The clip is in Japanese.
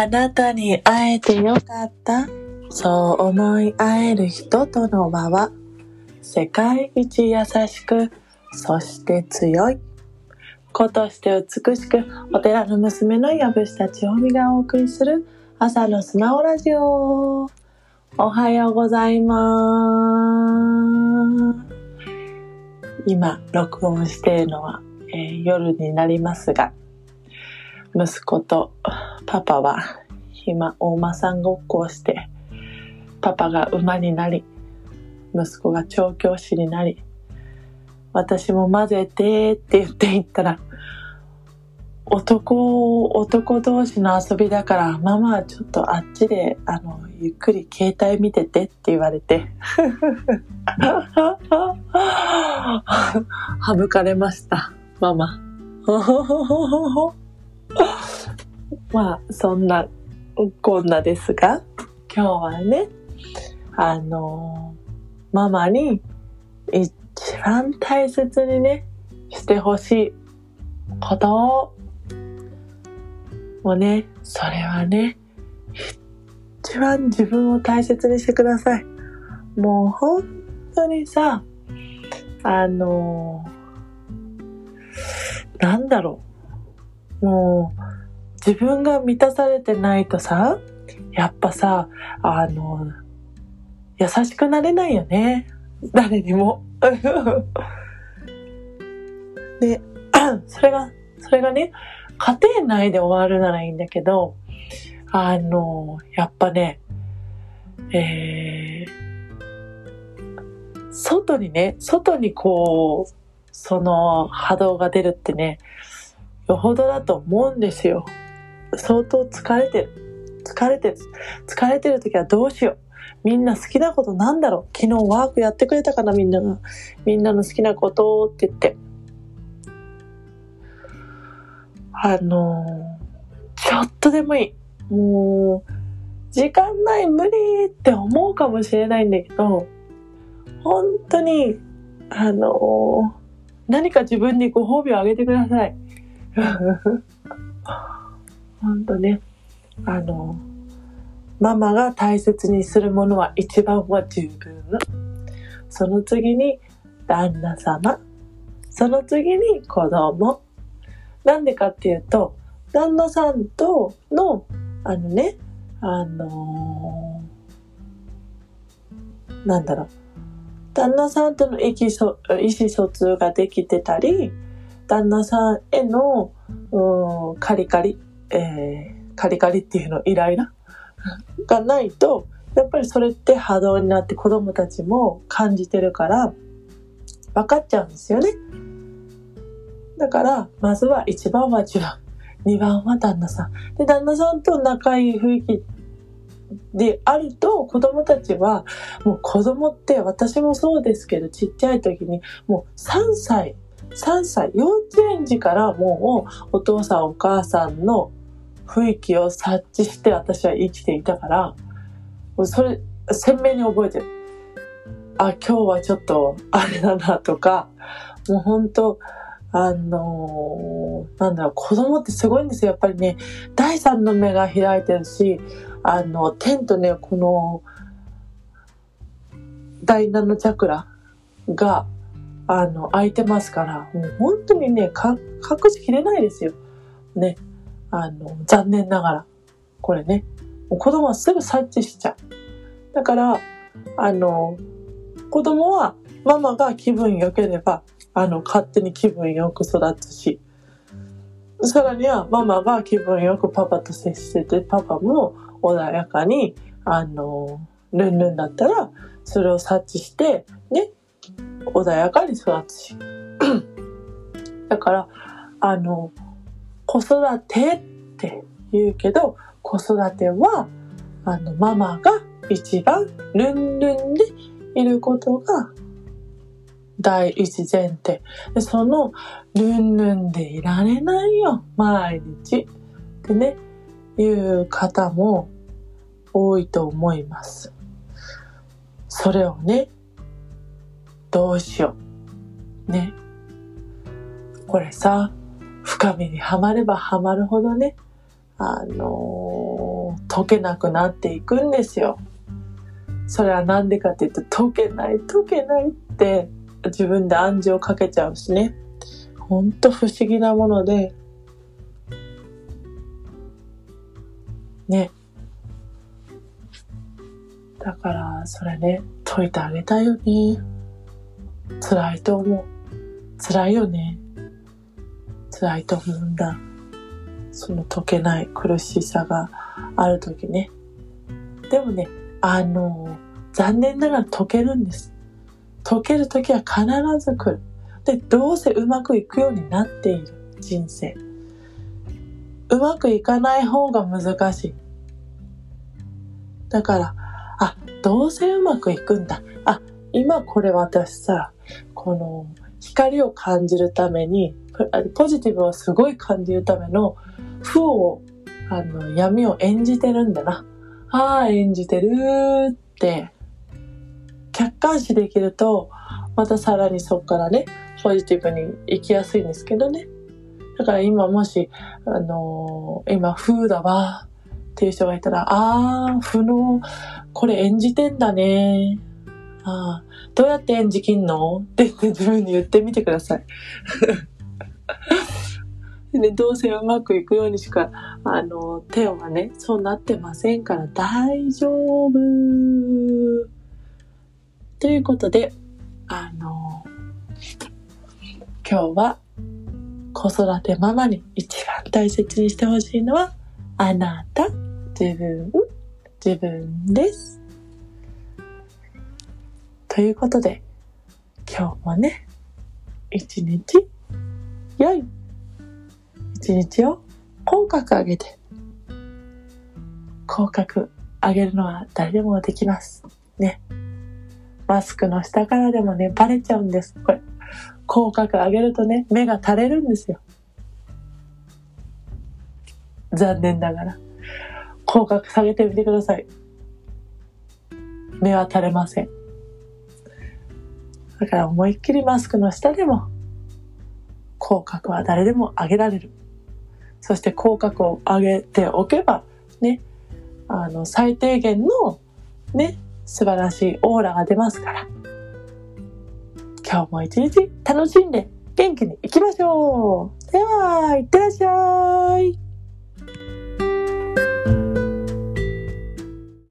あなたに会えてよかった。そう思い合える人との輪は、世界一優しく、そして強い。子として美しく、お寺の娘の藪下千穂美がお送りする朝の素直ラジオ。おはようございます。今、録音しているのは、えー夜になりますが、息子とパパは今大間さんごっこをしてパパが馬になり息子が調教師になり私も混ぜてって言っていったら男男同士の遊びだからママはちょっとあっちであのゆっくり携帯見ててって言われて 省かれましたママ。まあ、そんなこんなですが、今日はね、あのママに一番大切にね、してほしいことを、もうね、それはね、一番自分を大切にしてください。もう本当にさ、あのなんだろう。もう、自分が満たされてないとさ、やっぱさ、あの、優しくなれないよね。誰にも。で、それが、それがね、家庭内で終わるならいいんだけど、あの、やっぱね、えー、外にね、外にこう、その波動が出るってね、よほどだと思うんですよ。相当疲れてる。疲れてる。疲れてる時はどうしよう。みんな好きなことなんだろう昨日ワークやってくれたかなみんなが。みんなの好きなことって言って。あのーちょっとでもいい。もう、時間ない無理って思うかもしれないんだけど、本当に、あのー何か自分にご褒美をあげてください。本当ね、あの、ママが大切にするものは一番は自分。その次に旦那様。その次に子供。なんでかっていうと、旦那さんとの、あのね、あのーなんだろう。旦那さんとの意思疎意思疎通ができてたり、旦那さんへの、うん、カリカリ、えーカリカリっていうのイライラ？がないと、やっぱりそれって波動になって子供たちも感じてるから、分かっちゃうんですよね。だから、まずは1番は自分、2番は旦那さん。で、旦那さんと仲いい雰囲気であると、子供たちは、もう子供って私もそうですけど、ちっちゃい時に、もう3歳、3歳、幼稚園児からもうお父さんお母さんの雰囲気を察知して私は生きていたから、それ鮮明に覚えてる。あ、今日はちょっとあれだなとか、もう本当あのーなんだろう、子供ってすごいんですよ。やっぱりね、第三の目が開いてるし、あの、天とね、この、第七チャクラが、あの、開いてますから、もう本当にね、か隠しきれないですよ。ね。あの、残念ながら。これね。子供はすぐ察知しちゃう。だから、あの、子供はママが気分良ければ、あの、勝手に気分よく育つし、さらにはママが気分よくパパと接してて、パパも穏やかに、あの、ルンルンだったら、それを察知して、ね、穏やかに育つし。だから、あの、子育てって言うけど、子育ては、あの、ママが一番ルンルンでいることが第一前提。でその、ルンルンでいられないよ、毎日。ってね、いう方も多いと思います。それをね、どうしよう。ね。これさ、深みにはまればはまるほどね、あの溶けなくなっていくんですよ。それはなんでかって言うと、溶けない、溶けないって自分で暗示をかけちゃうしね。ほんと不思議なもので、ね。だから、それね、解いてあげたいよね。辛いと思う。辛いよね。辛いと思うんだ。その解けない苦しさがある時ね。でもね、あの、残念ながら解けるんです。解ける時は必ず来る。で、どうせうまくいくようになっている人生。うまくいかない方が難しい。だから、あ、どうせうまくいくんだ。あ、今これ私さ、この光を感じるために、ポジティブをすごい感じるための負を、あの、闇を演じてるんだな。ああ、演じてるって、客観視できると、またさらにそこからね、ポジティブに行きやすいんですけどね。だから今もし、あのー、今、風だわっていう人がいたら、ああ、負の、これ演じてんだね。あ、どうやって演じきんの？って自分に言ってみてください。でどうせうまくいくようにしか、あの、手はね、そうなってませんから大丈夫。ということで、あの、今日は子育てママに一番大切にしてほしいのは、あなた、自分、自分です。ということで、今日もね、一日、良い一日を口角上げて、口角上げるのは誰でもできます。ね。マスクの下からでもね、バレちゃうんです。これ。口角上げるとね、目が垂れるんですよ。残念ながら。口角下げてみてください。目は垂れません。だから思いっきりマスクの下でも、口角は誰でも上げられる。そして口角を上げておけば、ね、あの、最低限の、ね、素晴らしいオーラが出ますから。今日も一日楽しんで元気に行きましょうでは、いってらっしゃい